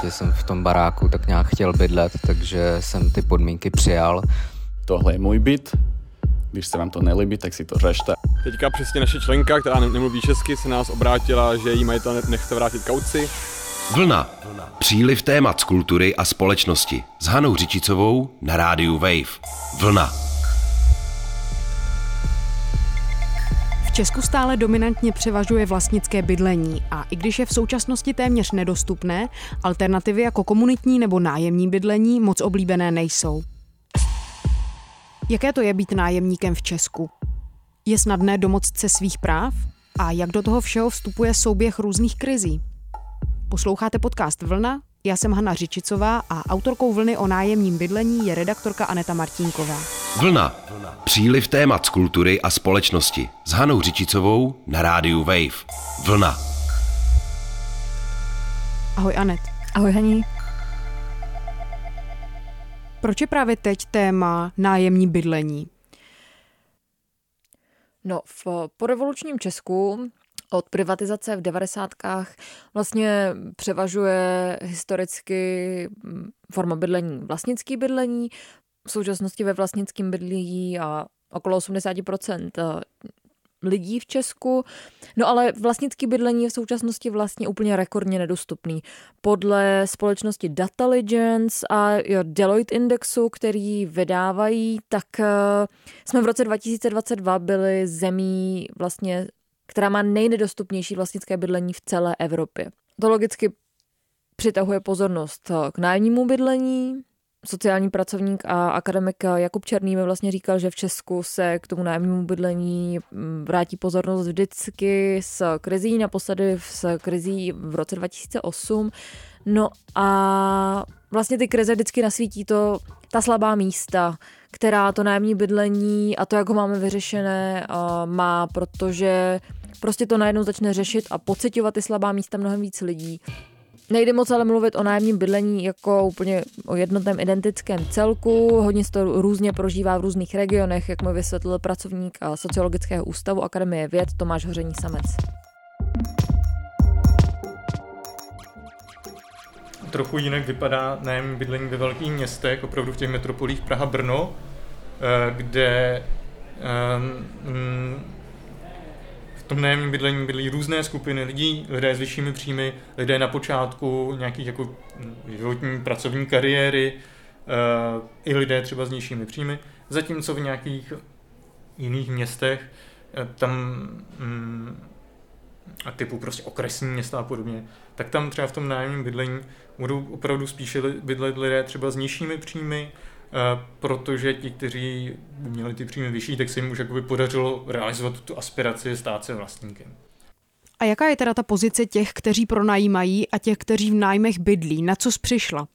podstatě jsem v tom baráku tak nějak chtěl bydlet, takže jsem ty podmínky přijal. Tohle je můj byt, když se vám to nelíbí, tak si to řešte. Teďka přesně naše členka, která nemluví česky, se nás obrátila, že jí majitel nechce vrátit kauci. Vlna. Příliv témat z kultury a společnosti s Hanou Řičicovou na rádiu Wave. Vlna. V Česku stále dominantně převažuje vlastnické bydlení a i když je v současnosti téměř nedostupné, alternativy jako komunitní nebo nájemní bydlení moc oblíbené nejsou. Jaké to je být nájemníkem v Česku? Je snadné domoct se svých práv? A jak do toho všeho vstupuje souběh různých krizí? Posloucháte podcast Vlna? Já jsem Hanna Řičicová a autorkou Vlny o nájemním bydlení je redaktorka Aneta Martínková. Vlna. Příliv témat z kultury a společnosti s Hanou Řičicovou na rádiu Wave. Vlna. Ahoj Anet. Ahoj Haní. Proč je právě teď téma nájemní bydlení? No, v porevolučním Česku od privatizace v devadesátkách vlastně převažuje historicky mm, forma bydlení vlastnický bydlení, v současnosti ve vlastnickém bydlí a okolo 80% eh, lidí v Česku. No ale vlastnický bydlení je v současnosti vlastně úplně rekordně nedostupný. Podle společnosti Dataligence a Deloitte Indexu, který vydávají, tak eh, jsme v roce 2022 byli zemí vlastně která má nejnedostupnější vlastnické bydlení v celé Evropě. To logicky přitahuje pozornost k nájemnímu bydlení. Sociální pracovník a akademik Jakub Černý mi vlastně říkal, že v Česku se k tomu nájemnímu bydlení mm, vrátí pozornost vždycky s krizí, naposledy s krizí v roce 2008. No a vlastně ty krize vždycky nasvítí to, ta slabá místa, která to nájemní bydlení a to, jak ho máme vyřešené, má, protože prostě to najednou začne řešit a pocitovat ty slabá místa mnohem víc lidí. Nejde moc ale mluvit o nájemním bydlení jako úplně o jednotném identickém celku. Hodně se to různě prožívá v různých regionech, jak mi vysvětlil pracovník Sociologického ústavu Akademie věd Tomáš Hoření Samec. Trochu jinak vypadá nájemní bydlení ve velkých městech, opravdu v těch metropolích Praha, Brno, eh, kde um, tom nájemním bydlení bydlí různé skupiny lidí, lidé s vyššími příjmy, lidé na počátku nějakých jako životní pracovní kariéry, uh, i lidé třeba s nižšími příjmy, zatímco v nějakých jiných městech uh, tam um, a typu prostě okresní města a podobně, tak tam třeba v tom nájemním bydlení budou opravdu spíše bydlet lidé třeba s nižšími příjmy, Eh, protože ti, kteří by měli ty příjmy vyšší, tak se jim už jakoby podařilo realizovat tu aspiraci stát se vlastníkem. A jaká je teda ta pozice těch, kteří pronajímají a těch, kteří v nájmech bydlí? Na co přišla?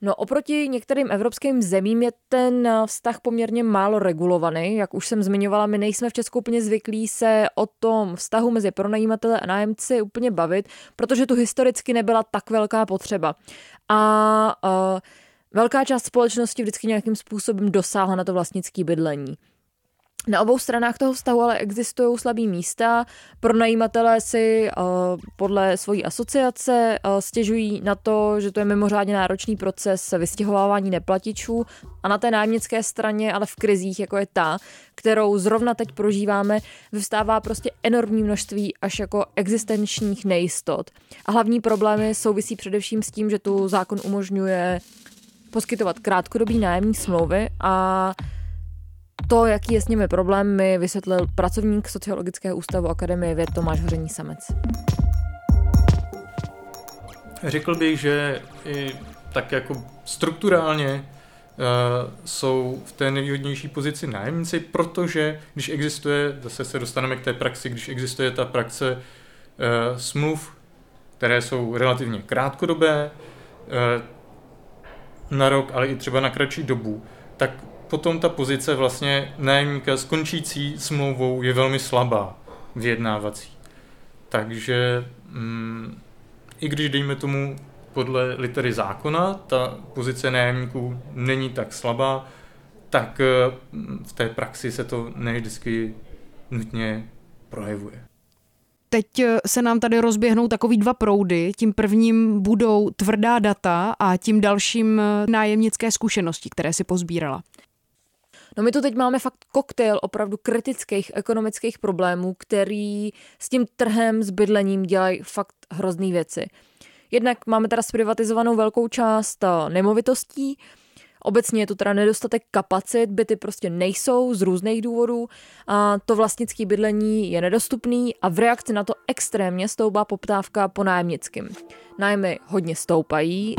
No oproti některým evropským zemím je ten vztah poměrně málo regulovaný. Jak už jsem zmiňovala, my nejsme v Česku úplně zvyklí se o tom vztahu mezi pronajímatele a nájemci úplně bavit, protože tu historicky nebyla tak velká potřeba. A uh, Velká část společnosti vždycky nějakým způsobem dosáhla na to vlastnické bydlení. Na obou stranách toho vztahu ale existují slabý místa. Pronajímatelé si uh, podle svojí asociace uh, stěžují na to, že to je mimořádně náročný proces vystěhovávání neplatičů a na té nájemnické straně, ale v krizích, jako je ta, kterou zrovna teď prožíváme, vyvstává prostě enormní množství až jako existenčních nejistot. A hlavní problémy souvisí především s tím, že tu zákon umožňuje poskytovat krátkodobý nájemní smlouvy a to, jaký je s nimi problém, mi vysvětlil pracovník Sociologického ústavu Akademie věd Tomáš Hoření Samec. Řekl bych, že i tak jako strukturálně uh, jsou v té nevýhodnější pozici nájemníci, protože když existuje, zase se dostaneme k té praxi, když existuje ta praxe uh, smluv, které jsou relativně krátkodobé, uh, na rok, ale i třeba na kratší dobu, tak potom ta pozice vlastně nájemníka s končící smlouvou je velmi slabá vyjednávací. Takže mm, i když dejme tomu podle litery zákona, ta pozice nájemníků není tak slabá, tak mm, v té praxi se to ne vždycky nutně projevuje. Teď se nám tady rozběhnou takový dva proudy. Tím prvním budou tvrdá data a tím dalším nájemnické zkušenosti, které si pozbírala. No my tu teď máme fakt koktejl opravdu kritických ekonomických problémů, který s tím trhem, s bydlením dělají fakt hrozný věci. Jednak máme teda zprivatizovanou velkou část eh, nemovitostí, Obecně je tu teda nedostatek kapacit, byty prostě nejsou z různých důvodů a to vlastnické bydlení je nedostupný a v reakci na to extrémně stoupá poptávka po nájemnickým. Nájmy hodně stoupají.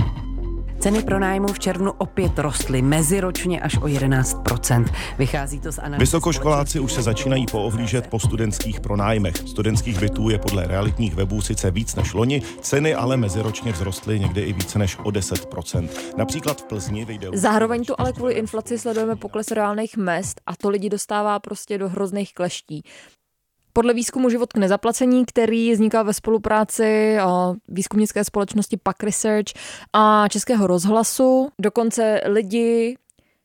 Ceny pronájmu v červnu opět rostly meziročně až o 11% Vychází to z analýzy. Vysokoškoláci už se začínají poohlížet po studentských pronájmech. Studentských bytů je podle realitních webů sice víc než loni, ceny ale meziročně vzrostly někdy i více než o 10% Například v Plzni vyjde. Zároveň tu ale kvůli inflaci sledujeme pokles reálných mest a to lidi dostává prostě do hrozných kleští. Podle výzkumu Život k nezaplacení, který vznikal ve spolupráci výzkumnické společnosti PAC Research a Českého rozhlasu, dokonce lidi,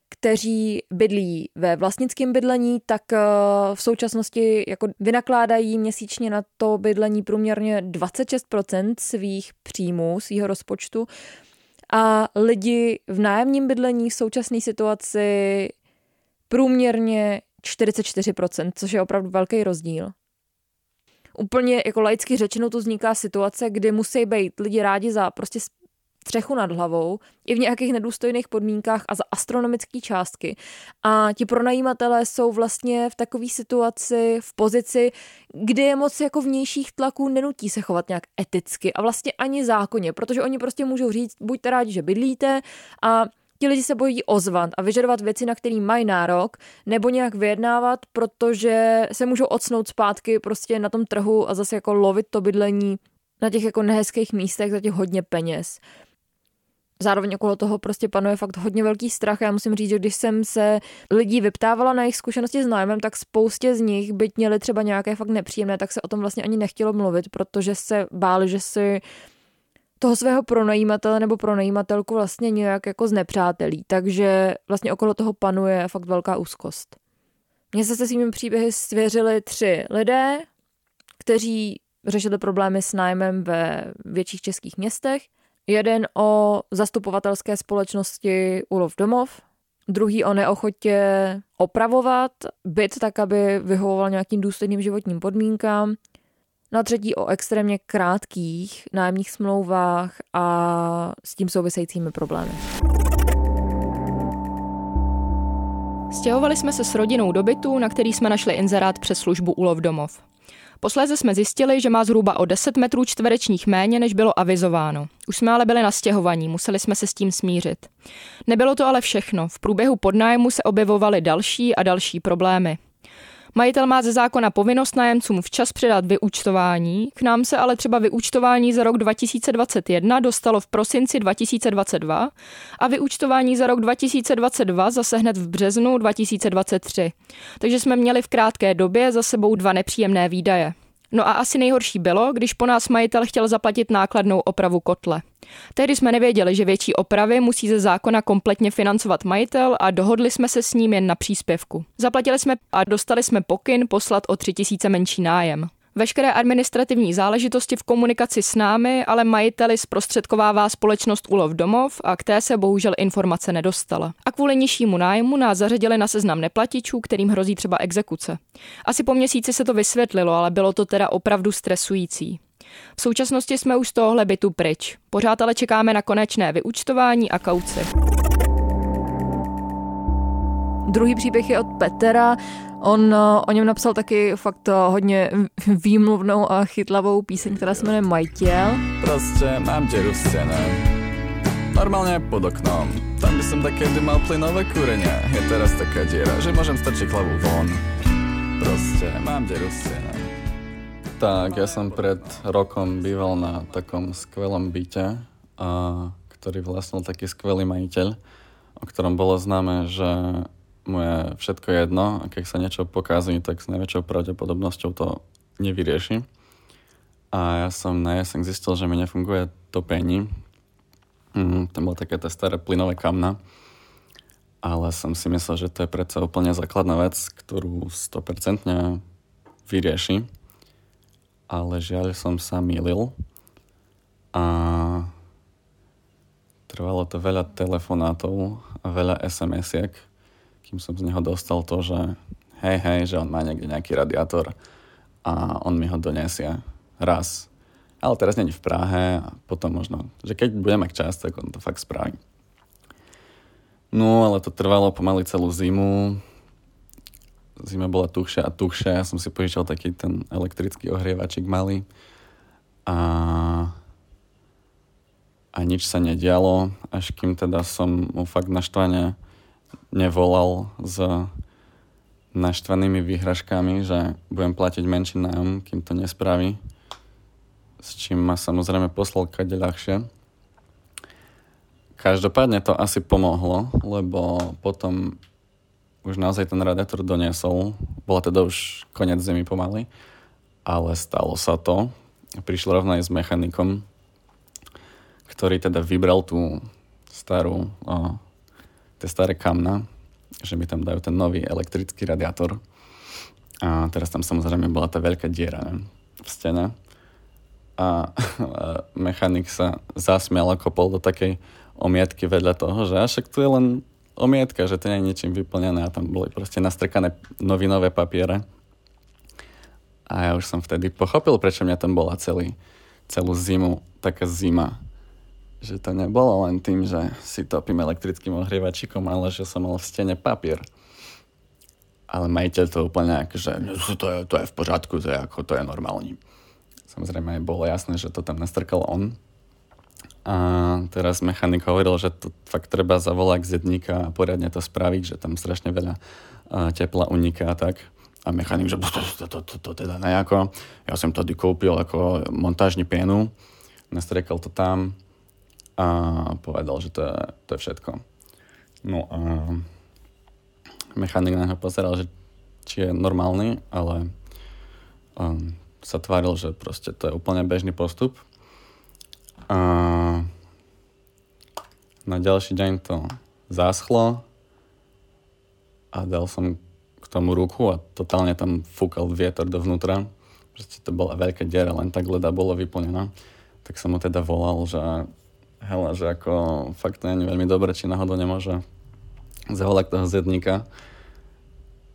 kteří bydlí ve vlastnickém bydlení, tak e, v současnosti jako vynakládají měsíčně na to bydlení průměrně 26% svých příjmů, svého rozpočtu. A lidi v nájemním bydlení v současné situaci průměrně 44%, což je opravdu velký rozdíl. Úplně jako laicky řečeno tu vzniká situace, kdy musí být lidi rádi za prostě střechu nad hlavou, i v nějakých nedůstojných podmínkách a za astronomické částky. A ti pronajímatelé jsou vlastně v takové situaci, v pozici, kdy je moc jako vnějších tlaků nenutí se chovat nějak eticky a vlastně ani zákonně, protože oni prostě můžou říct, buďte rádi, že bydlíte a ti lidi se bojí ozvat a vyžadovat věci, na které mají nárok, nebo nějak vyjednávat, protože se můžou odsnout zpátky prostě na tom trhu a zase jako lovit to bydlení na těch jako nehezkých místech za těch hodně peněz. Zároveň okolo toho prostě panuje fakt hodně velký strach. Já musím říct, že když jsem se lidí vyptávala na jejich zkušenosti s nájmem, tak spoustě z nich, byť měli třeba nějaké fakt nepříjemné, tak se o tom vlastně ani nechtělo mluvit, protože se báli, že si toho svého pronajímatele nebo pronajímatelku vlastně nějak jako znepřátelí, takže vlastně okolo toho panuje fakt velká úzkost. Mně se se svými příběhy svěřili tři lidé, kteří řešili problémy s nájmem ve větších českých městech. Jeden o zastupovatelské společnosti Ulov domov, druhý o neochotě opravovat byt tak, aby vyhovoval nějakým důstojným životním podmínkám na třetí o extrémně krátkých nájemních smlouvách a s tím souvisejícími problémy. Stěhovali jsme se s rodinou do bytu, na který jsme našli inzerát přes službu Ulov domov. Posléze jsme zjistili, že má zhruba o 10 metrů čtverečních méně, než bylo avizováno. Už jsme ale byli na stěhovaní, museli jsme se s tím smířit. Nebylo to ale všechno. V průběhu podnájmu se objevovaly další a další problémy. Majitel má ze zákona povinnost nájemcům včas předat vyúčtování, k nám se ale třeba vyúčtování za rok 2021 dostalo v prosinci 2022 a vyúčtování za rok 2022 zase hned v březnu 2023. Takže jsme měli v krátké době za sebou dva nepříjemné výdaje. No a asi nejhorší bylo, když po nás majitel chtěl zaplatit nákladnou opravu kotle. Tehdy jsme nevěděli, že větší opravy musí ze zákona kompletně financovat majitel a dohodli jsme se s ním jen na příspěvku. Zaplatili jsme a dostali jsme pokyn poslat o 3000 menší nájem. Veškeré administrativní záležitosti v komunikaci s námi, ale majiteli zprostředkovává společnost Ulov domov a k té se bohužel informace nedostala. A kvůli nižšímu nájmu nás zařadili na seznam neplatičů, kterým hrozí třeba exekuce. Asi po měsíci se to vysvětlilo, ale bylo to teda opravdu stresující. V současnosti jsme už z tohohle bytu pryč. Pořád ale čekáme na konečné vyučtování a kauci. Druhý příběh je od Petra. On eh, o něm napsal taky fakt eh, hodně výmluvnou a chytlavou píseň, která se jmenuje Majtěl. Prostě mám tě rozcené. Normálně pod oknom. Tam by také mal plynové kúrenia. Je teraz taká diera, že môžem strčiť hlavu von. Prostě mám tě rozcené. Tak, ja som pred rokom býval na takom skvelom byte, a, ktorý vlastnil taký skvelý majiteľ, o ktorom bolo známe, že mu je všetko jedno a keď sa niečo pokazí, tak s najväčšou pravdepodobnosťou to nevyrieši. A ja som na jeseň zistil, že mi nefunguje topení. Mm, tam bolo také tie staré plynové kamna. Ale som si myslel, že to je predsa úplne základná vec, ktorú 100% vyrieši. Ale žiaľ som sa milil a trvalo to veľa telefonátov a veľa SMS-iek, kým som z neho dostal to, že hej, hej, že on má niekde nejaký radiátor a on mi ho donesie raz. Ale teraz není v Prahe a potom možno, že keď budeme čas, tak on to fakt spraví. No, ale to trvalo pomaly celú zimu. Zima bola tuchšia a tuchšia. Ja som si požičal taký ten elektrický ohrievačik malý. A, a nič sa nedialo, až kým teda som mu fakt naštvane nevolal s naštvanými výhražkami, že budem platiť menší nájom, kým to nespraví. S čím ma samozrejme poslal kade ľahšie. Každopádne to asi pomohlo, lebo potom už naozaj ten radiátor doniesol. Bola teda už koniec zimy pomaly, ale stalo sa to. Prišiel rovno aj s mechanikom, ktorý teda vybral tú starú, tie staré kamna, že mi tam dajú ten nový elektrický radiátor. A teraz tam samozrejme bola tá veľká diera ne, v stene. A, a mechanik sa zasmial a kopol do takej omietky vedľa toho, že však tu je len omietka, že to nie je ničím vyplnené a tam boli proste nastrkané novinové papiere. A ja už som vtedy pochopil, prečo mňa tam bola celý, celú zimu taká zima. Že to nebolo len tým, že si topím elektrickým ohrievačikom, ale že som mal v stene papier. Ale majiteľ to úplne že no, to je, to je v pořádku, to je, ako, to je normálne. Samozrejme bolo jasné, že to tam nastrkal on, a teraz mechanik hovoril, že to fakt treba zavolať k zedníka a poriadne to spraviť, že tam strašne veľa tepla uniká a tak. A mechanik, že to, to, to, to, teda nejako. Ja som tady koupil ako montážní pienu, nastrekal to tam a povedal, že to je, to je všetko. No a mechanik na neho pozeral, že či je normálny, ale um, sa tváril, že proste to je úplne bežný postup a na ďalší deň to zaschlo a dal som k tomu ruku a totálne tam fúkal vietor dovnútra. Proste to bola veľká diera, len tak leda bolo vyplnená. Tak som mu teda volal, že hele, že ako fakt to je veľmi dobré, či náhodou nemôže zavolať toho zedníka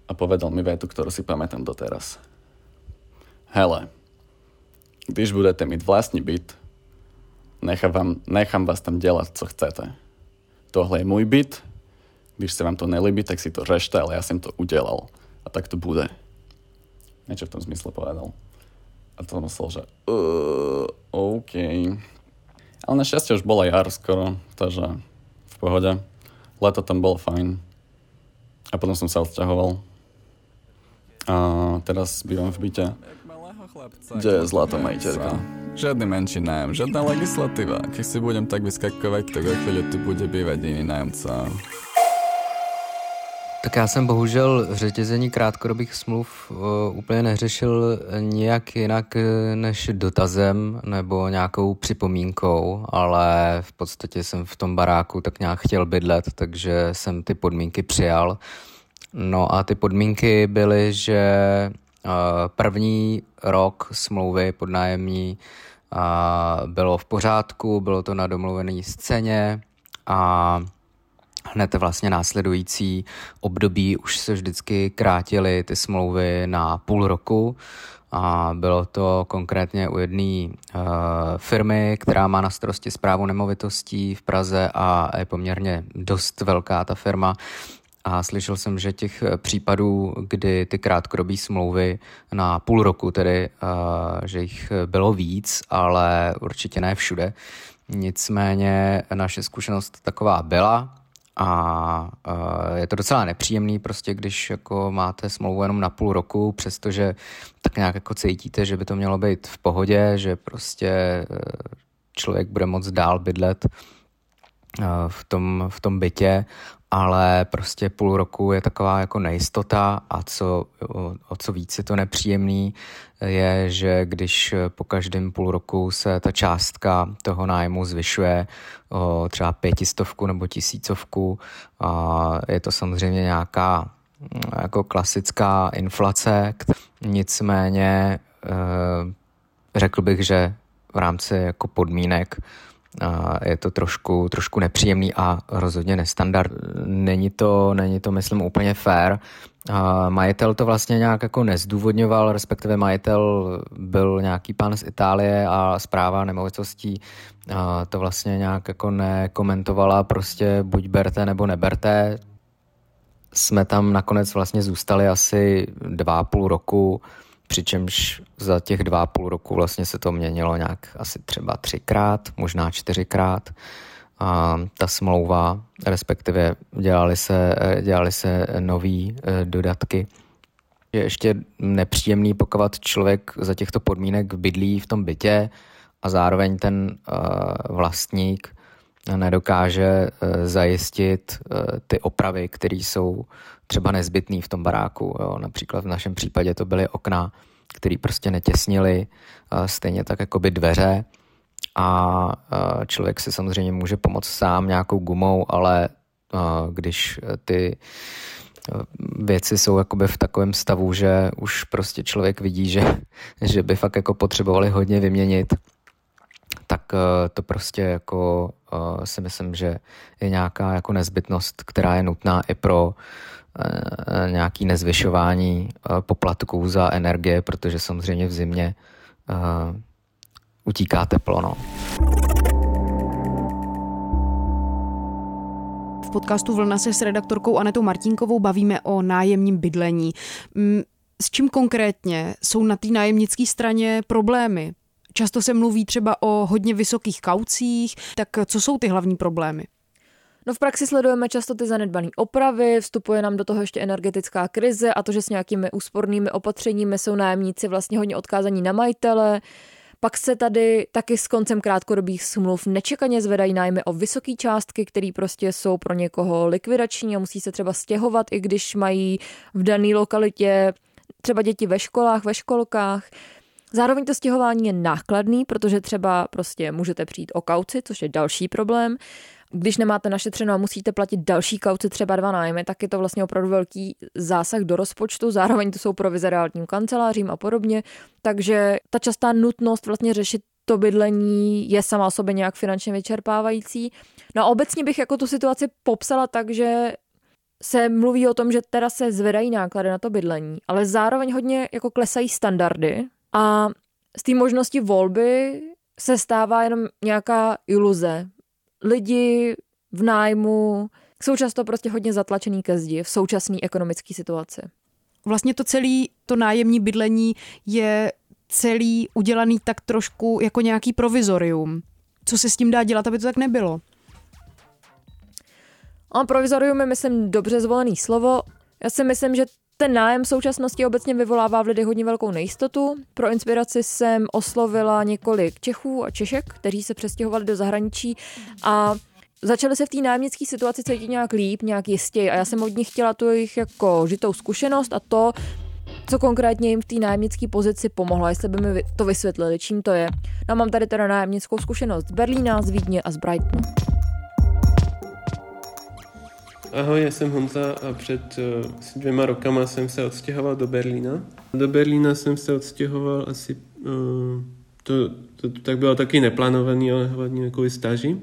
a povedal mi vetu, ktorú si pamätám doteraz. Hele, když budete mít vlastní byt, nechám, vám, nechám vás tam dělat, co chcete. Tohle je můj byt, když se vám to nelíbí, tak si to řešte, ale já jsem to udělal. A tak to bude. Niečo v tom zmysle povedal. A to myslel, že uh, OK. Ale našťastie už bola jar skoro, takže v pohode. Leto tam bolo fajn. A potom som sa odsťahoval. A teraz bývam v byte, kde je zlatá majiteľka. Žiadny menší nájom, žiadna legislatíva. Keď si budem tak vyskakovať, tak o chvíľu tu bude bývať jiný nájomca. Tak já jsem bohužel řetězení krátkodobých smluv uh, úplně neřešil nijak jinak eh, než dotazem nebo nějakou připomínkou, ale v podstatě jsem v tom baráku tak nějak chtěl bydlet, takže jsem ty podmínky přijal. No a ty podmínky byly, že uh, první rok smlouvy podnájemní bylo v pořádku, bylo to na domluvené scéně a hned vlastně následující období už se vždycky krátily ty smlouvy na půl roku. A bylo to konkrétně u jedné uh, firmy, která má na starosti zprávu nemovitostí v Praze a je poměrně dost velká ta firma, a slyšel jsem, že těch eh, případů, kdy ty krátkodobé smlouvy na půl roku, tedy, uh, že jich bylo víc, ale určitě ne všude. Nicméně naše zkušenost taková byla a je to docela nepříjemný, prostě když jako máte smlouvu jenom na půl roku, přestože tak nějak jako cítíte, že by to mělo být v pohodě, že prostě člověk bude moc dál bydlet v tom, v tom bytě ale prostě půl roku je taková jako nejistota a co, o, o co víc je to nepříjemný, je, že když po každém půl roku se ta částka toho nájmu zvyšuje o třeba pětistovku nebo tisícovku, a je to samozřejmě nějaká jako klasická inflace, nicméně řekl bych, že v rámci jako podmínek je to trošku, trošku nepříjemný a rozhodně nestandard. Není to, není to myslím, úplně fair. Majitel to vlastně nějak jako nezdůvodňoval, respektive majitel byl nějaký pan z Itálie a zpráva nemovitostí to vlastně nějak jako nekomentovala, prostě buď berte nebo neberte. Jsme tam nakonec vlastně zůstali asi dva a půl roku, přičemž za těch dva půl roku vlastně se to měnilo nějak asi třeba třikrát, možná čtyřikrát. A ta smlouva, respektive dělali se, dělali se nový eh, dodatky. Je ještě nepříjemný, pokud člověk za těchto podmínek bydlí v tom bytě a zároveň ten eh, vlastník nedokáže eh, zajistit ty opravy, které jsou třeba nezbytný v tom baráku. Jo. Například v našem případě to byly okna, které prostě netěsnily, stejně tak jako by dveře a člověk si samozřejmě může pomoct sám nějakou gumou, ale když ty věci jsou jakoby v takovém stavu, že už prostě člověk vidí, že, že by fakt jako potřebovali hodně vyměnit, tak to prostě jako si myslím, že je nějaká jako nezbytnost, která je nutná i pro nějaký nezvyšování eh, poplatků za energie, protože samozřejmě v zimě eh, utíká teplo. No. V podcastu Vlna se s redaktorkou Anetou Martinkovou bavíme o nájemním bydlení. Mm, s čím konkrétně jsou na té nájemnické straně problémy? Často se mluví třeba o hodně vysokých kaucích, tak co jsou ty hlavní problémy? No v praxi sledujeme často ty zanedbané opravy, vstupuje nám do toho ještě energetická krize a to, že s nějakými úspornými opatřeními jsou nájemníci vlastně hodně odkázaní na majitele. Pak se tady taky s koncem krátkodobých smluv nečekaně zvedají nájmy o vysoké částky, které prostě jsou pro někoho likvidační a musí se třeba stěhovat, i když mají v dané lokalitě třeba děti ve školách, ve školkách. Zároveň to stěhování je nákladný, protože třeba prostě můžete přijít o kauci, což je další problém. Když nemáte našetřeno a musíte platit další kauci, třeba dva nájmy, tak je to vlastně opravdu velký zásah do rozpočtu. Zároveň to jsou provize realitním kancelářím a podobně. Takže ta častá nutnost vlastně řešit to bydlení je sama o sobě nějak finančně vyčerpávající. No a obecně bych jako tu situaci popsala tak, že se mluví o tom, že teda se zvedají náklady na to bydlení, ale zároveň hodně jako klesají standardy a z té možnosti volby se stává jenom nějaká iluze lidi v nájmu jsou často prostě hodně zatlačený ke zdi v současné ekonomické situaci. Vlastně to celé, to nájemní bydlení je celý udělaný tak trošku jako nějaký provizorium. Co se s tím dá dělat, aby to tak nebylo? A provizorium je, myslím, dobře zvolený slovo. Já si myslím, že ten nájem v současnosti obecně vyvolává v lidech hodně velkou nejistotu. Pro inspiraci jsem oslovila několik Čechů a Češek, kteří se přestěhovali do zahraničí a začali se v té nájemnické situaci cítit nějak líp, nějak jistěji a já jsem od nich chtěla tu jejich jako žitou zkušenost a to, co konkrétně jim v té nájemnické pozici pomohlo, jestli by mi to vysvětlili, čím to je. No mám tady teda nájemnickou zkušenost z Berlína, z Vídně a z Brightonu. Ahoj, já jsem Honza a před uh, dvěma rokama jsem se odstěhoval do Berlína. Do Berlína jsem se odstěhoval asi, uh, to, to, to tak bylo taky neplánovaný, ale hlavně kvůli stáži. Uh,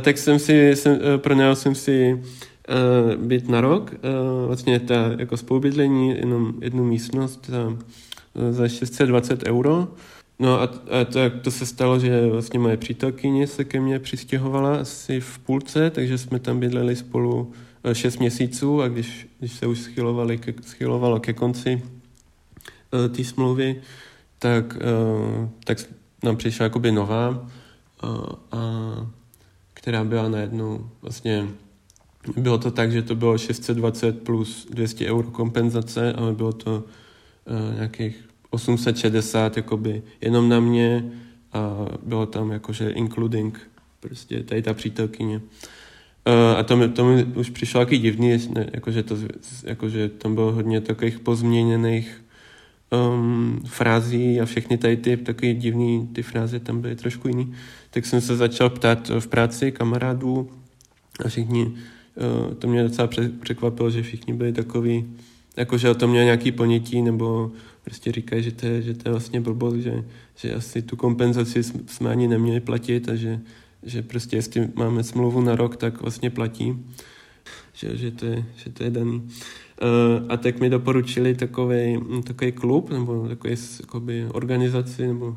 tak jsem si, jsem, uh, pronajal jsem si uh, byt na rok, uh, vlastně ta jako spolubydlení, jenom jednu místnost za, za 620 euro. No a, a to, to se stalo, že vlastně moje přítelkyně se ke mně přistěhovala asi v půlce, takže jsme tam bydleli spolu 6 měsíců a když, když se už schylovali ke, schylovalo ke konci uh, té smlouvy, tak, uh, tak nám přišla jakoby nová, a, která byla najednou vlastně bylo to tak, že to bylo 620 plus 200 euro kompenzace, ale bylo to uh, nějakých 860 jakoby jenom na mě a bylo tam jakože including prostě tady ta přítelkyně. Uh, a to mi, to mi už přišlo taky divný, ne, jakože, to, jakože tam bylo hodně takových pozměněných um, frází a všechny tady ty takový divný, ty fráze tam byly trošku jiný. Tak jsem se začal ptát v práci kamarádů a všichni, uh, to mě docela překvapilo, že všichni byli takový jakože o tom měl nějaký ponětí, nebo prostě říkají, že to je, že to je vlastně blbost, že, že asi tu kompenzaci jsme ani neměli platit a že, že prostě jestli máme smlouvu na rok, tak vlastně platí, že, že, to, je, že to je daný. Uh, a tak mi doporučili takový, takový klub nebo takový jakoby, organizaci, nebo,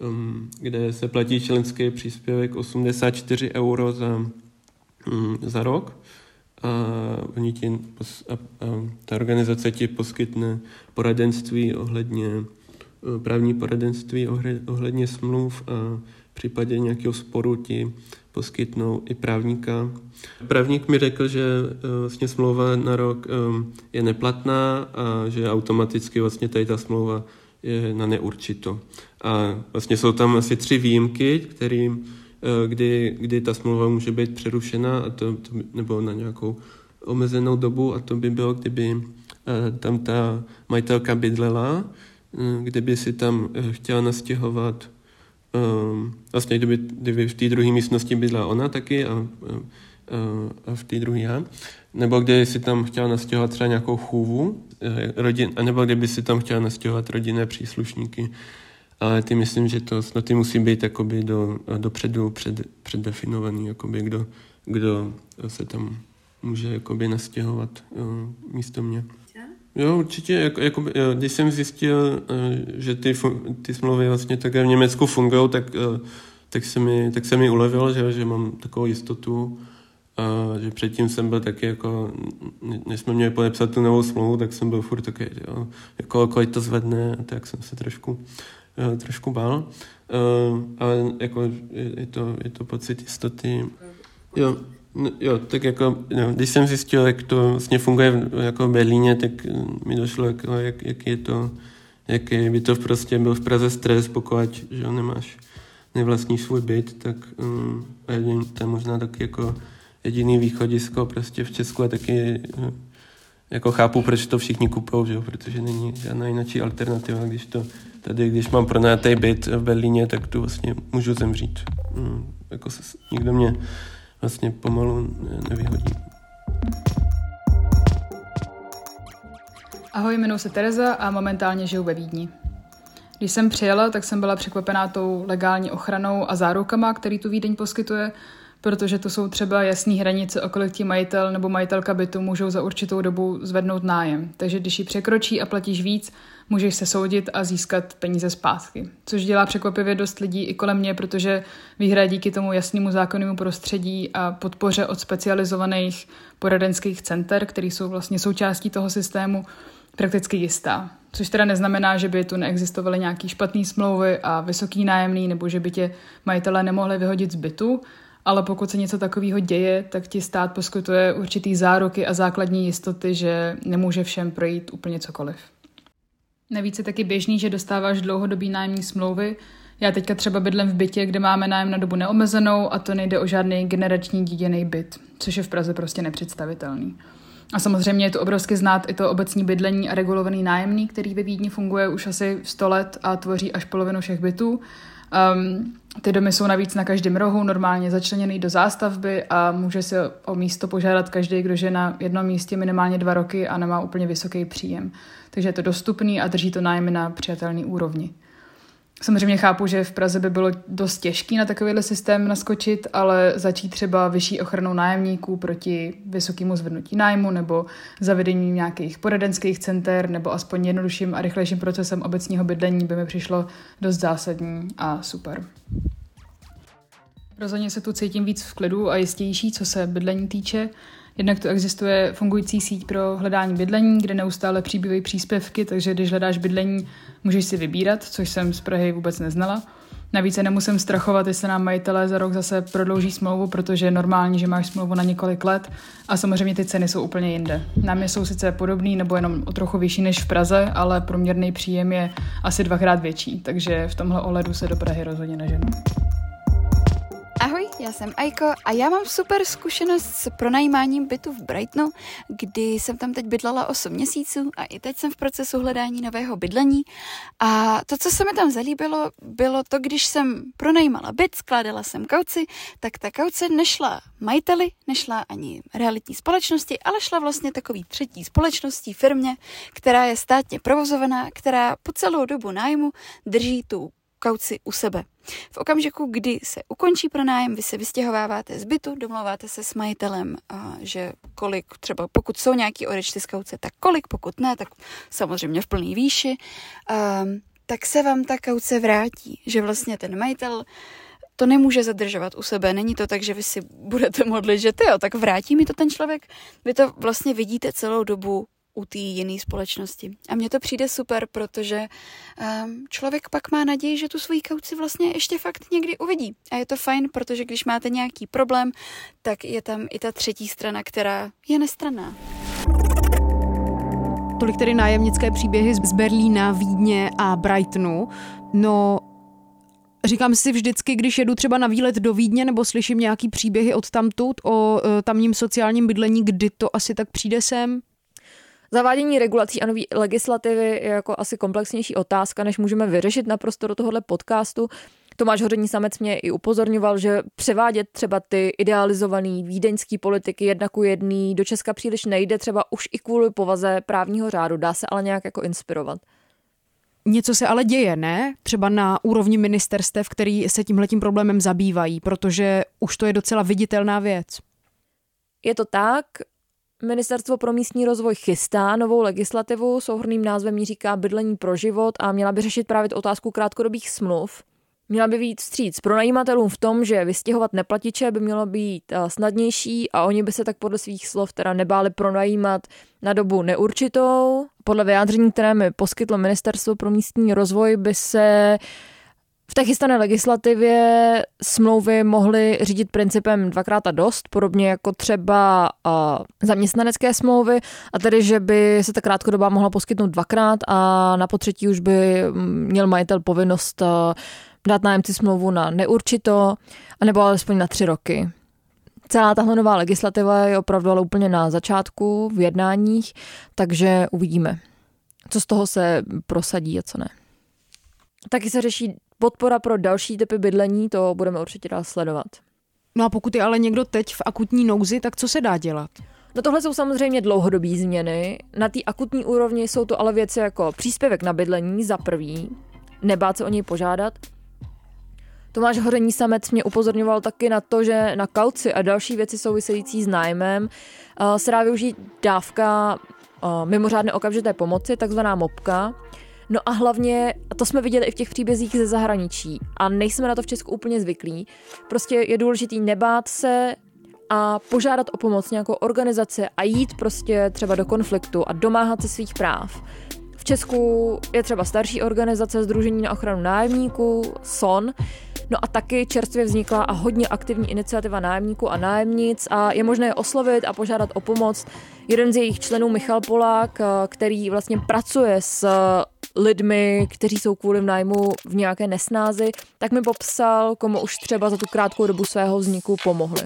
um, kde se platí členský příspěvek 84 euro za, um, za rok a, oni ti, a, a ta organizace ti poskytne poradenství ohledně eh, právní poradenství ohledně smluv a případě nějakého sporu ti poskytnou i právníka. Právník mi řekl, že eh, vlastně smlouva na rok eh, je neplatná a že automaticky vlastně tady ta smlouva je na neurčito. A vlastně jsou tam asi tři výjimky, kterým Eh, kdy, kdy ta smlouva může být přerušena a to, to, nebo na nějakou omezenou dobu a to by bylo, kdyby tam ta majitelka bydlela, kdyby si tam chtěla nastěhovat vlastně kdyby, kdyby v té druhé místnosti bydla ona taky a, a, a v té druhé já, nebo kdyby si tam chtěla nastěhovat třeba nějakou chůvu, rodin, nebo kdyby si tam chtěla nastěhovat rodinné příslušníky ale ty myslím, že to snad ty musí být jakoby do, dopředu před, předdefinovaný, jakoby kdo, kdo se tam může jakoby nastěhovat jo, místo mě. Jo, určitě. Jako, jako, když jsem zjistil, eh, že ty, ty smlouvy vlastně také v Německu fungují, tak, eh, tak, se mi, tak se mi ulevilo, že, že mám takovou jistotu, že předtím jsem byl taky jako, než jsme měli podepsat tu novou smlouvu, tak jsem byl furt taky, jo, jako kolik to zvedne, tak jsem se trošku trošku bál, ale jako je, to, je to pocit jistoty. Jo, no, jo, tak jako, no, když jsem zjistil, jak to vlastně funguje v, jako v Berlíně, tak mi došlo, jako, jak, jak je to, jaký by to prostě byl v Praze stres, pokud že nemáš nevlastní svůj byt, tak um, to je možná taky jako jediný východisko prostě v Česku a taky jako chápu, proč to všichni kupují, že? protože není žádná jiná alternativa, když to tady, když mám pronajatý byt v Berlíně, tak tu vlastně můžu zemřít. Hmm, jako se, nikdo mě vlastně pomalu nevyhodí. Ahoj, jmenuji se Tereza a momentálně žiju ve Vídni. Když jsem přijela, tak jsem byla překvapená tou legální ochranou a zárukama, který tu Vídeň poskytuje, protože to jsou třeba jasné hranice, o kolik ti majitel nebo majitelka bytu můžou za určitou dobu zvednout nájem. Takže když ji překročí a platíš víc, můžeš se soudit a získat peníze zpátky. Což dělá překvapivě dost lidí i kolem mě, protože výhra díky tomu jasnému zákonnému prostředí a podpoře od specializovaných poradenských center, které jsou vlastně součástí toho systému, prakticky jistá. Což teda neznamená, že by tu neexistovaly nějaký špatné smlouvy a vysoký nájemný, nebo že by tě majitelé nemohli vyhodit z bytu, ale pokud se něco takového děje, tak ti stát poskytuje určitý záruky a základní jistoty, že nemůže všem projít úplně cokoliv. Navíc je taky běžný, že dostáváš dlouhodobý nájemní smlouvy. Já teďka třeba bydlím v bytě, kde máme nájem na dobu neomezenou a to nejde o žádný generační díděný byt, což je v Praze prostě nepředstavitelný. A samozřejmě je to obrovsky znát i to obecní bydlení a regulovaný nájemný, který ve Vídni funguje už asi 100 let a tvoří až polovinu všech bytů. Um, ty domy jsou navíc na každém rohu, normálně začleněný do zástavby a může si o místo požádat každý, kdo je na jednom místě minimálně dva roky a nemá úplně vysoký příjem. Takže je to dostupný a drží to nájmy na přijatelný úrovni. Samozřejmě chápu, že v Praze by bylo dost těžký na takovýhle systém naskočit, ale začít třeba vyšší ochranou nájemníků proti vysokému zvednutí nájmu nebo zavedením nějakých poradenských center nebo aspoň jednodušším a rychlejším procesem obecního bydlení by mi přišlo dost zásadní a super. Rozhodně se tu cítím víc v klidu a jistější, co se bydlení týče. Jednak tu existuje fungující síť pro hledání bydlení, kde neustále přibývají příspěvky, takže když hledáš bydlení, můžeš si vybírat, což jsem z Prahy vůbec neznala. Navíc se nemusím strachovat, jestli nám majitelé za rok zase prodlouží smlouvu, protože je normální, že máš smlouvu na několik let a samozřejmě ty ceny jsou úplně jinde. Nám jsou sice podobný nebo jenom o trochu vyšší než v Praze, ale průměrný příjem je asi dvakrát větší, takže v tomhle ohledu se do Prahy rozhodně neženu. Ahoj, já jsem Aiko a já mám super zkušenost s pronajímáním bytu v Brightonu, kdy jsem tam teď bydlela 8 měsíců a i teď jsem v procesu hledání nového bydlení. A to, co se mi tam zalíbilo, bylo to, když jsem pronajímala byt, skládala jsem kauci, tak ta kauce nešla majiteli, nešla ani realitní společnosti, ale šla vlastně takový třetí společností, firmě, která je státně provozovaná, která po celou dobu nájmu drží tu kauci u sebe. V okamžiku, kdy se ukončí pronájem, vy se vystěhováváte z bytu, domlouváte se s majitelem, že kolik, třeba pokud jsou nějaký odečty z kauce, tak kolik, pokud ne, tak samozřejmě v plný výši, tak se vám ta kauce vrátí, že vlastně ten majitel to nemůže zadržovat u sebe. Není to tak, že vy si budete modlit, že ty jo, tak vrátí mi to ten člověk. Vy to vlastně vidíte celou dobu u té jiné společnosti. A mně to přijde super, protože um, člověk pak má naději, že tu svoji kauci vlastně ještě fakt někdy uvidí. A je to fajn, protože když máte nějaký problém, tak je tam i ta třetí strana, která je nestranná. Tolik tedy nájemnické příběhy z Berlína, Vídně a Brightonu. No, Říkám si vždycky, když jedu třeba na výlet do Vídně nebo slyším nějaký příběhy od tamtud o e, tamním sociálním bydlení, kdy to asi tak přijde sem? Zavádění regulací a nové legislativy je jako asi komplexnější otázka, než můžeme vyřešit naprosto do tohohle podcastu. Tomáš Hoření samec mě i upozorňoval, že převádět třeba ty idealizované vídeňské politiky jedna ku jedný do Česka příliš nejde, třeba už i kvůli povaze právního řádu. Dá se ale nějak jako inspirovat. Něco se ale děje, ne? Třeba na úrovni ministerstev, který se tímhletím problémem zabývají, protože už to je docela viditelná věc. Je to tak, Ministerstvo pro místní rozvoj chystá novou legislativu, souhrným názvem ji říká bydlení pro život a měla by řešit právě otázku krátkodobých smluv. Měla by být vstříc pronajímatelům v tom, že vystěhovat neplatiče by mělo být eh, snadnější a oni by se tak podle svých slov teda nebáli pronajímat na dobu neurčitou. Podle vyjádření, které mi poskytlo Ministerstvo pro místní rozvoj, by se v té chystané legislativě smlouvy mohly řídit principem dvakrát a dost, podobně jako třeba zaměstnanecké smlouvy, a tedy, že by se ta krátkodoba mohla poskytnout dvakrát a na potřetí už by mm, měl majitel povinnost dát nájemci smlouvu na neurčito, anebo alespoň na tři roky. Celá tahle nová legislativa je opravdu ale úplně na začátku v jednáních, takže uvidíme, co z toho se prosadí a co ne. Taky se řeší podpora pro další typy bydlení, to budeme určitě dál sledovat. No a pokud je ale někdo teď v akutní nouzi, tak co se dá dělat? No tohle jsou samozřejmě dlouhodobé změny. Na té akutní úrovni jsou to ale věci jako příspěvek na bydlení za prvý, nebát se o něj požádat. Tomáš Hoření Samec mě upozorňoval taky na to, že na kauci a další věci související s nájmem se dá využít dávka mimořádné okamžité pomoci, takzvaná MOPka, No a hlavně, to jsme viděli i v těch příbězích ze zahraničí a nejsme na to v Česku úplně zvyklí, prostě je důležitý nebát se a požádat o pomoc nějakou organizaci a jít prostě třeba do konfliktu a domáhat se svých práv. V Česku je třeba starší organizace Združení na ochranu nájemníků, SON, No a taky čerstvě vznikla a hodně aktivní iniciativa nájemníků a nájemnic a je možné je oslovit a požádat o pomoc. Jeden z jejich členů, Michal Polák, který vlastně pracuje s lidmi, kteří jsou kvůli nájmu v nějaké nesnázi, tak mi popsal, komu už třeba za tu krátkou dobu svého vzniku pomohli.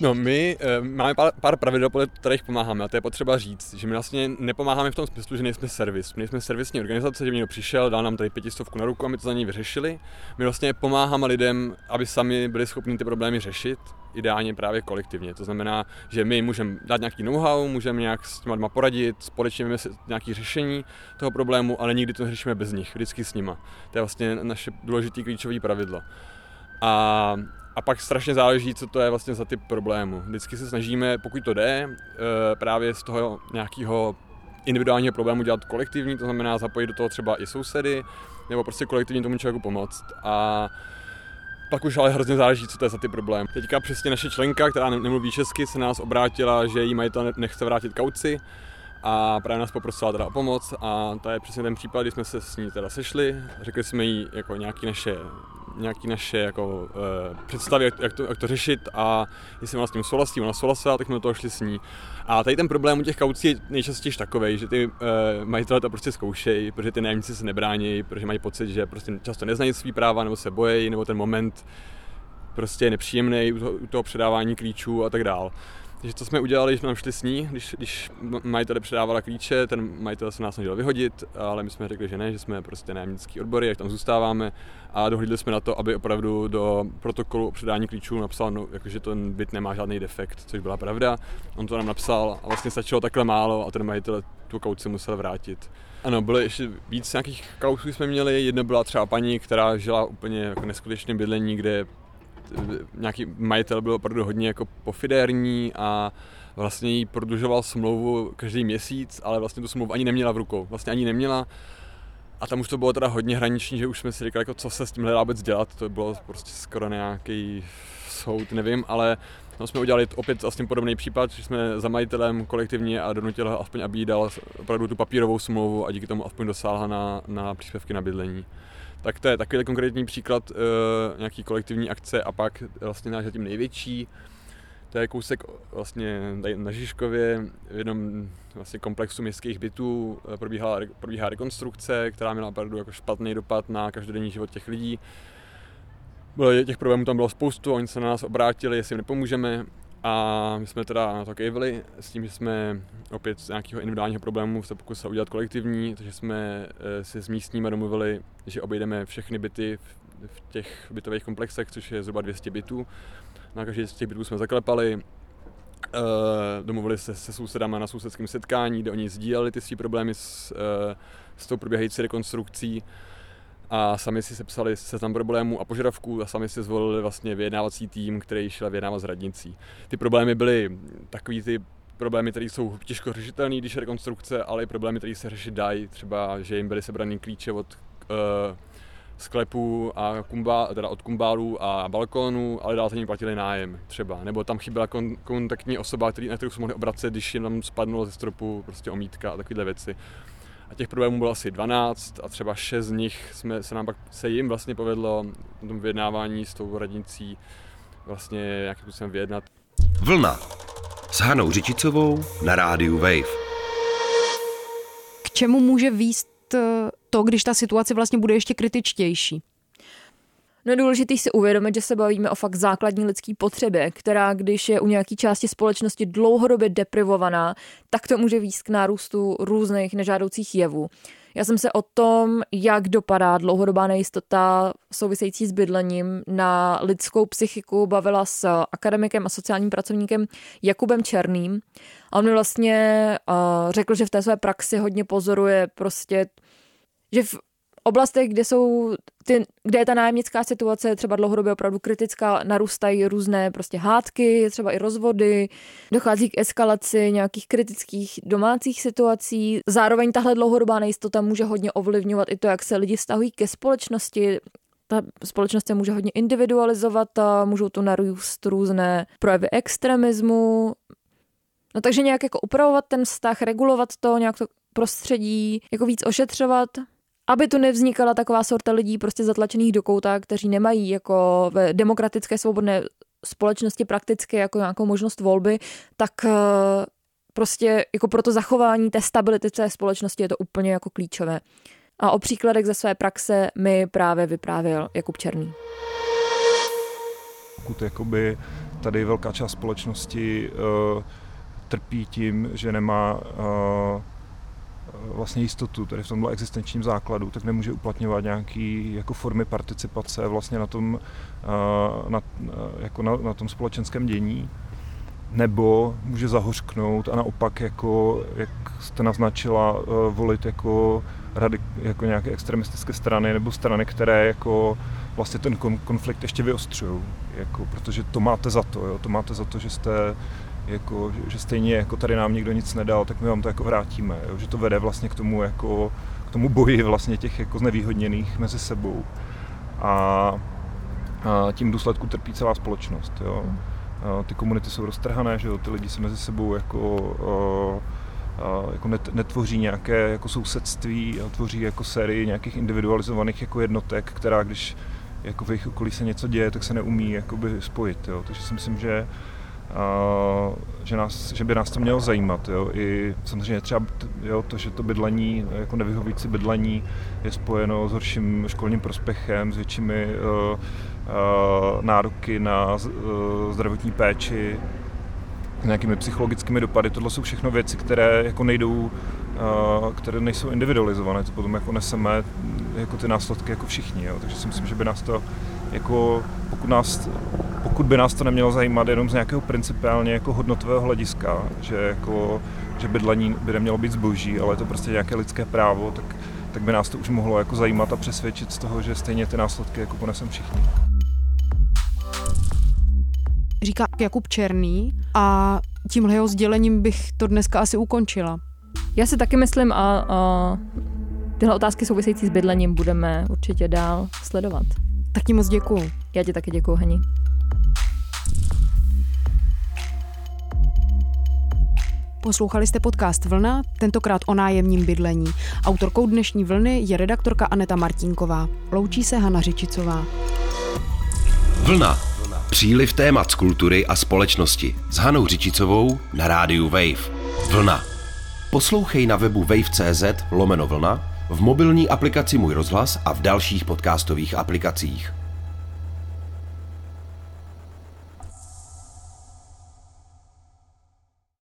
No, my e, máme pár, pár pravidel, podle kterých pomáháme a to je potřeba říct, že my vlastně nepomáháme v tom smyslu, že nejsme servis. My nejsme servisní organizace, že někdo přišel, dal nám tady pětistovku na ruku a my to za něj vyřešili. My vlastně pomáháme lidem, aby sami byli schopni ty problémy řešit, ideálně právě kolektivně. To znamená, že my můžeme dát nějaký know-how, můžeme nějak s těma poradit, společně vymyslet nějaké řešení toho problému, ale nikdy to neřešíme bez nich, vždycky s nima. To je vlastně naše důležité klíčové pravidlo. A a pak strašně záleží, co to je vlastně za typ problému. Vždycky se snažíme, pokud to jde, eh, právě z toho nějakého individuálního problému dělat kolektivní, to znamená zapojit do toho třeba i sousedy, nebo prostě kolektivně tomu člověku pomoct. A pak už ale hrozně záleží, co to je za ty problém. Teďka přesně naše členka, která nemluví česky, se nás obrátila, že jí majitel nechce vrátit kauci a právě nás poprosila teda o pomoc a to je přesně ten případ, kdy jsme se s ní teda sešli, řekli jsme jí jako nějaké naše nějaké naše jako, e, představy, jak, jak, to, jak to řešit a jestli ona s tím souhlasí, ona souhlasila, tak jsme do toho šli s ní. A tady ten problém u těch kaucí je nejčastěji takový, že ty e, majitelé to prostě zkoušejí, protože ty nájemníci se nebrání, protože mají pocit, že prostě často neznají svý práva, nebo se bojí, nebo ten moment prostě je nepříjemný u toho, u toho předávání klíčů a tak dál. Takže co jsme udělali, že jsme tam šli s ní, když, když majitel předávala klíče, ten majitel se nás snažil vyhodit, ale my jsme řekli, že ne, že jsme prostě nájemnický odbory, jak tam zůstáváme a dohlídli jsme na to, aby opravdu do protokolu o předání klíčů napsal, no, jako, že ten byt nemá žádný defekt, což byla pravda. On to nám napsal a vlastně stačilo takhle málo a ten majitel tu kauci musel vrátit. Ano, bylo ještě víc nějakých kausů jsme měli. Jedna byla třeba paní, která žila úplně jako neskutečném bydlení, kde nějaký majitel byl opravdu hodně jako pofidérní a vlastně jí prodlužoval smlouvu každý měsíc, ale vlastně tu smlouvu ani neměla v rukou. Vlastně ani neměla. A tam už to bylo teda hodně hraniční, že už jsme si říkali, jako, co se s tím dá vůbec dělat. To bylo prostě skoro nějaký soud, nevím, ale tam jsme udělali opět vlastně podobný případ, že jsme za majitelem kolektivně a donutili ho aspoň, aby jí dal opravdu tu papírovou smlouvu a díky tomu aspoň dosáhla na, na příspěvky na bydlení. Tak to je takový konkrétní příklad uh, nějaký kolektivní akce a pak vlastně náš zatím největší, to je kousek vlastně tady na Žižkově, v jednom vlastně komplexu městských bytů eh, probíhala, probíhá rekonstrukce, která měla opravdu jako špatný dopad na každodenní život těch lidí. Bylo, těch problémů tam bylo spoustu, oni se na nás obrátili, jestli jim nepomůžeme a my jsme teda na to kejvili s tím, že jsme opět z nějakého individuálního problému se pokusili udělat kolektivní, takže jsme eh, si s místními domluvili, že obejdeme všechny byty v těch bytových komplexech, což je zhruba 200 bytů. Na každý z těch bytů jsme zaklepali, eh, domluvili se se sousedama na sousedském setkání, kde oni sdíleli ty své problémy s, eh, s tou probíhající rekonstrukcí a sami si sepsali seznam problémů a požadavků a sami si zvolili vlastně vyjednávací tým, který šel vyjednávat s radnicí. Ty problémy byly takový ty problémy, které jsou těžko řešitelné, když je rekonstrukce, ale i problémy, které se řešit dají, třeba, že jim byly sebraný klíče od uh, sklepů a kumbá, teda od kumbálů a balkónů, ale dál za ní platili nájem třeba. Nebo tam chyběla kon, kontaktní osoba, který, na kterou se mohli obracet, když jim tam spadnulo ze stropu prostě omítka a takovéhle věci. A těch problémů bylo asi 12 a třeba 6 z nich jsme, se nám pak se jim vlastně povedlo v tom vyjednávání s tou radnicí vlastně nějakým způsobem vyjednat. Vlna s Hanou Řičicovou na rádiu Wave. K čemu může výst eh, to, když ta situace vlastně bude ještě kritičtější? No je důležité si uvědomit, že se bavíme o fakt základní lidský potřebě, která když je u nějaké části společnosti dlouhodobě deprivovaná, tak to může výst k nárůstu různých nežádoucích jevů. Já jsem se o tom, jak dopadá dlouhodobá nejistota související s bydlením na lidskou psychiku, bavila s akademikem a sociálním pracovníkem Jakubem Černým. A on mi vlastně uh, řekl, že v té své praxi hodně pozoruje prostě že v oblastech, kde jsou ty, kde je ta nájemnická situace třeba dlouhodobě opravdu kritická, narůstají různé prostě hádky, třeba i rozvody, dochází k eskalaci nějakých kritických domácích situací. Zároveň tahle dlouhodobá nejistota může hodně ovlivňovat i to, jak se lidi vztahují ke společnosti, ta společnost se může hodně individualizovat a můžou tu narůst různé projevy extremismu. No takže nějak jako upravovat ten vztah, regulovat to, nějak to prostředí, jako víc ošetřovat, aby tu nevznikala taková sorta lidí prostě zatlačených do kouta, kteří nemají jako v demokratické svobodné společnosti prakticky jako nějakou možnost volby, tak eh, prostě jako pro to zachování té stability té společnosti je to úplně jako klíčové. A o příkladech ze své praxe mi právě vyprávěl Jakub Černý. Pokud jakoby tady velká část společnosti uh, trpí tím, že nemá uh, vlastně jistotu tady v tomhle existenčním základu, tak nemůže uplatňovat nějaký jako formy participace vlastně na tom, eh, na, eh, jako na, na tom společenském dění nebo může zahořknout a naopak, jako, jak jste naznačila, eh, volit jako, rady, jako nějaké extremistické strany nebo strany, které jako vlastně ten konflikt ještě vyostřují, jako, protože to máte za to, jo, to máte za to, že jste jako, že stejně jako tady nám nikdo nic nedal, tak my vám to jako vrátíme, jo? že to vede vlastně k tomu, jako, k tomu boji vlastně těch jako znevýhodněných mezi sebou a, a tím důsledku trpí celá společnost. Jo? A ty komunity jsou roztrhané, že jo? ty lidi se mezi sebou jako, a, a, jako net, netvoří nějaké jako sousedství, a tvoří jako sérii nějakých individualizovaných jako jednotek, která když jako v jejich okolí se něco děje, tak se neumí jakoby spojit. Jo. Takže si myslím, že a, že, nás, že by nás to mělo zajímat. Jo. I samozřejmě třeba jo, to, že to bydlení, jako nevyhovující bydlení je spojeno s horším školním prospěchem, s většími uh, uh, nároky na uh, zdravotní péči, nějakými psychologickými dopady. Tohle jsou všechno věci, které jako nejdou, které nejsou individualizované, to potom jako neseme jako ty následky jako všichni. Jo. Takže si myslím, že by nás to jako, pokud, nás, pokud by nás to nemělo zajímat jenom z nějakého principiálně jako hodnotového hlediska, že, jako, že bydlení by nemělo být zboží, ale je to prostě nějaké lidské právo, tak, tak by nás to už mohlo jako zajímat a přesvědčit z toho, že stejně ty následky jako ponesem všichni říká Jakub Černý a tímhle jeho sdělením bych to dneska asi ukončila. Já si taky myslím a, a tyhle otázky související s bydlením budeme určitě dál sledovat. Tak ti moc děkuju. Já ti taky děkuju, Heni. Poslouchali jste podcast Vlna, tentokrát o nájemním bydlení. Autorkou dnešní vlny je redaktorka Aneta Martinková. Loučí se Hana Řičicová. Vlna. Příliv témat z kultury a společnosti s Hanou Řičicovou na rádiu Wave. Vlna. Poslouchej na webu wave.cz lomeno vlna, v mobilní aplikaci Můj rozhlas a v dalších podcastových aplikacích.